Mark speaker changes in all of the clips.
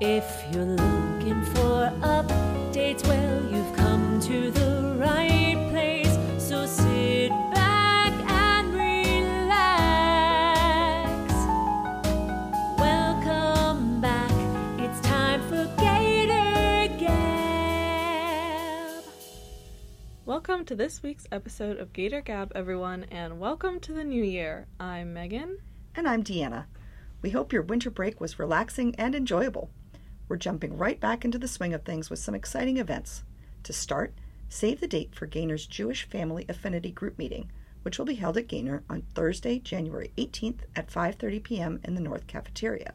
Speaker 1: If you're looking for updates, well, you've come to the right place. So sit back and relax. Welcome back. It's time for Gator Gab.
Speaker 2: Welcome to this week's episode of Gator Gab, everyone, and welcome to the new year. I'm Megan.
Speaker 3: And I'm Deanna. We hope your winter break was relaxing and enjoyable. We're jumping right back into the swing of things with some exciting events. To start, save the date for Gaynor's Jewish Family Affinity Group Meeting, which will be held at Gaynor on Thursday, January 18th at 5:30 p.m. in the North Cafeteria.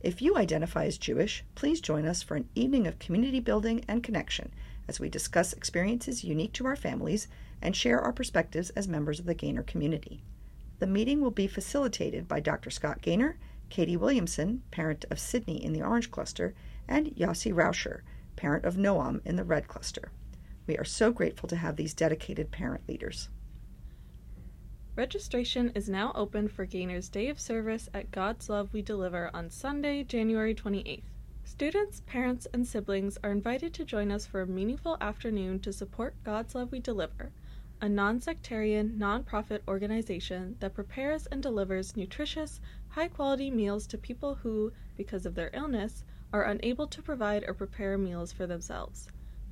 Speaker 3: If you identify as Jewish, please join us for an evening of community building and connection as we discuss experiences unique to our families and share our perspectives as members of the Gaynor community. The meeting will be facilitated by Dr. Scott Gaynor, Katie Williamson, parent of Sydney in the Orange Cluster, and Yossi Rauscher, parent of Noam in the Red Cluster. We are so grateful to have these dedicated parent leaders.
Speaker 2: Registration is now open for Gaynor's Day of Service at God's Love We Deliver on Sunday, January 28th. Students, parents, and siblings are invited to join us for a meaningful afternoon to support God's Love We Deliver, a non sectarian, non-profit organization that prepares and delivers nutritious, high quality meals to people who, because of their illness, are unable to provide or prepare meals for themselves.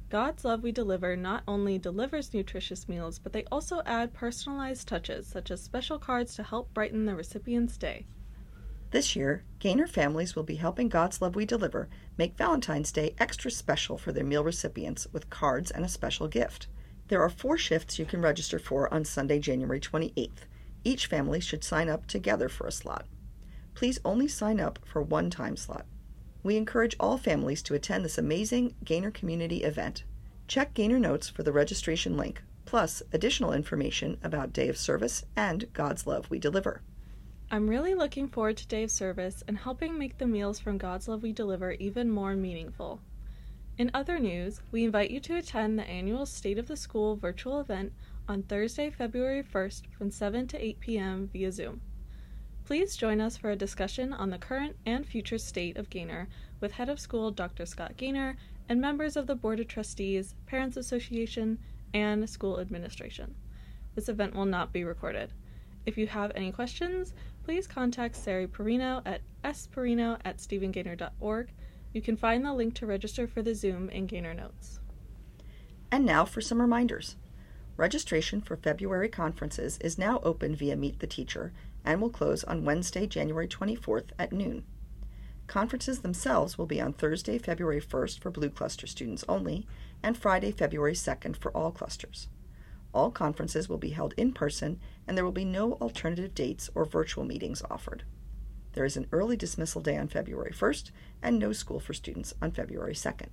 Speaker 2: God's Love We Deliver not only delivers nutritious meals, but they also add personalized touches, such as special cards to help brighten the recipient's day.
Speaker 3: This year, Gaynor families will be helping God's Love We Deliver make Valentine's Day extra special for their meal recipients with cards and a special gift. There are four shifts you can register for on Sunday, January 28th. Each family should sign up together for a slot. Please only sign up for one time slot. We encourage all families to attend this amazing Gaynor community event. Check Gaynor Notes for the registration link, plus additional information about Day of Service and God's Love We Deliver.
Speaker 2: I'm really looking forward to Day of Service and helping make the meals from God's Love We Deliver even more meaningful. In other news, we invite you to attend the annual State of the School virtual event on Thursday, February 1st from 7 to 8 p.m. via Zoom. Please join us for a discussion on the current and future state of Gaynor with Head of School Dr. Scott Gaynor and members of the Board of Trustees, Parents Association, and School Administration. This event will not be recorded. If you have any questions, please contact Sari Perino at sperino at stephengaynor.org. You can find the link to register for the Zoom in Gaynor Notes.
Speaker 3: And now for some reminders. Registration for February conferences is now open via Meet the Teacher and will close on Wednesday, January 24th at noon. Conferences themselves will be on Thursday, February 1st for Blue Cluster students only, and Friday, February 2nd for all clusters. All conferences will be held in person, and there will be no alternative dates or virtual meetings offered. There is an early dismissal day on February 1st and no school for students on February 2nd.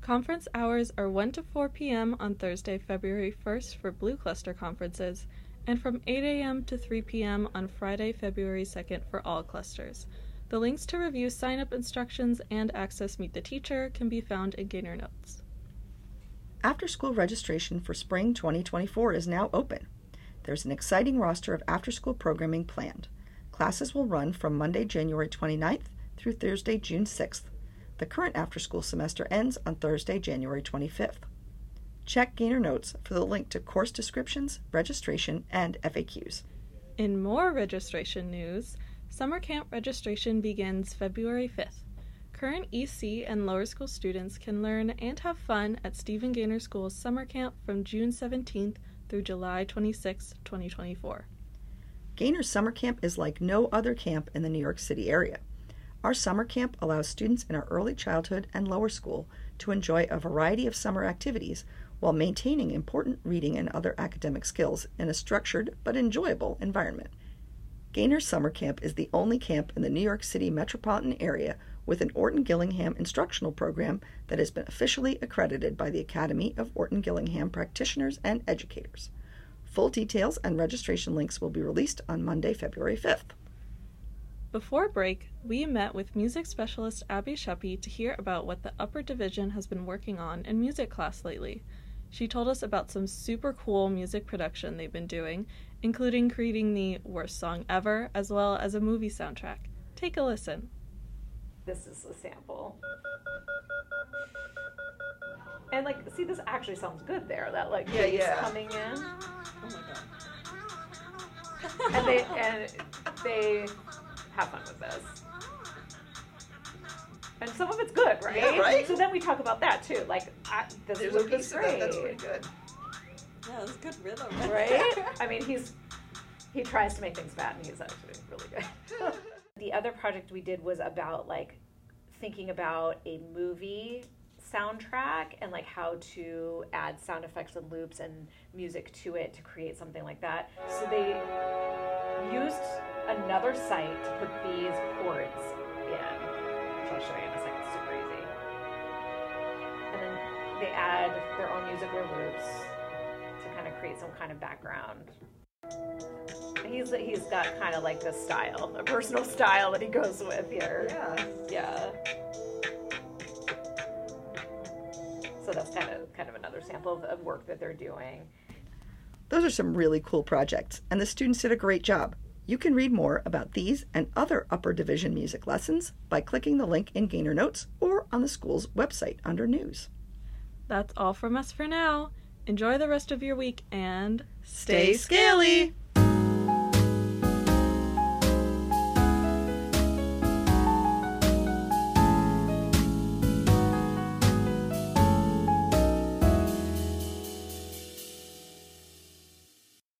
Speaker 2: Conference hours are 1 to 4 p.m. on Thursday, February 1st for Blue Cluster conferences, and from 8 a.m. to 3 p.m. on Friday, February 2nd for all clusters. The links to review sign up instructions and access Meet the Teacher can be found in Gaynor Notes.
Speaker 3: After school registration for spring 2024 is now open. There's an exciting roster of after school programming planned. Classes will run from Monday, January 29th through Thursday, June 6th. The current after school semester ends on Thursday, January 25th. Check Gaynor Notes for the link to course descriptions, registration, and FAQs.
Speaker 2: In more registration news, summer camp registration begins February 5th. Current EC and lower school students can learn and have fun at Stephen Gaynor School's summer camp from June 17th through July 26, 2024.
Speaker 3: Gaynor Summer Camp is like no other camp in the New York City area. Our summer camp allows students in our early childhood and lower school to enjoy a variety of summer activities while maintaining important reading and other academic skills in a structured but enjoyable environment. Gaynor Summer Camp is the only camp in the New York City metropolitan area with an Orton Gillingham instructional program that has been officially accredited by the Academy of Orton Gillingham practitioners and educators. Full details and registration links will be released on Monday, February 5th.
Speaker 2: Before break, we met with music specialist Abby Shuppy to hear about what the upper division has been working on in music class lately. She told us about some super cool music production they've been doing, including creating the worst song ever, as well as a movie soundtrack. Take a listen.
Speaker 4: this is a sample. And like, see, this actually sounds good there. That like
Speaker 3: Yeah,
Speaker 4: bass
Speaker 3: yeah.
Speaker 4: coming in,
Speaker 2: Oh my god.
Speaker 4: and they and they have fun with this. And some of it's good, right?
Speaker 3: Yeah, right.
Speaker 4: So then we talk about that too. Like, I, this
Speaker 3: There's
Speaker 4: would
Speaker 3: a
Speaker 4: be
Speaker 3: piece of
Speaker 4: great,
Speaker 3: that that's pretty good.
Speaker 2: Yeah, that's good rhythm.
Speaker 4: right? I mean, he's he tries to make things bad, and he's actually really good. the other project we did was about like thinking about a movie soundtrack and like how to add sound effects and loops and music to it to create something like that. So they used another site to put these chords in, which I'll show you in a second. It's super easy. And then they add their own music or loops to kind of create some kind of background. He's he's got kind of like this style, a personal style that he goes with here.
Speaker 3: Yeah.
Speaker 4: Yeah. So that's kind of kind of another sample of, of work that they're doing.
Speaker 3: Those are some really cool projects, and the students did a great job. You can read more about these and other upper division music lessons by clicking the link in Gaynor Notes or on the school's website under News.
Speaker 2: That's all from us for now. Enjoy the rest of your week and
Speaker 3: Stay scaly!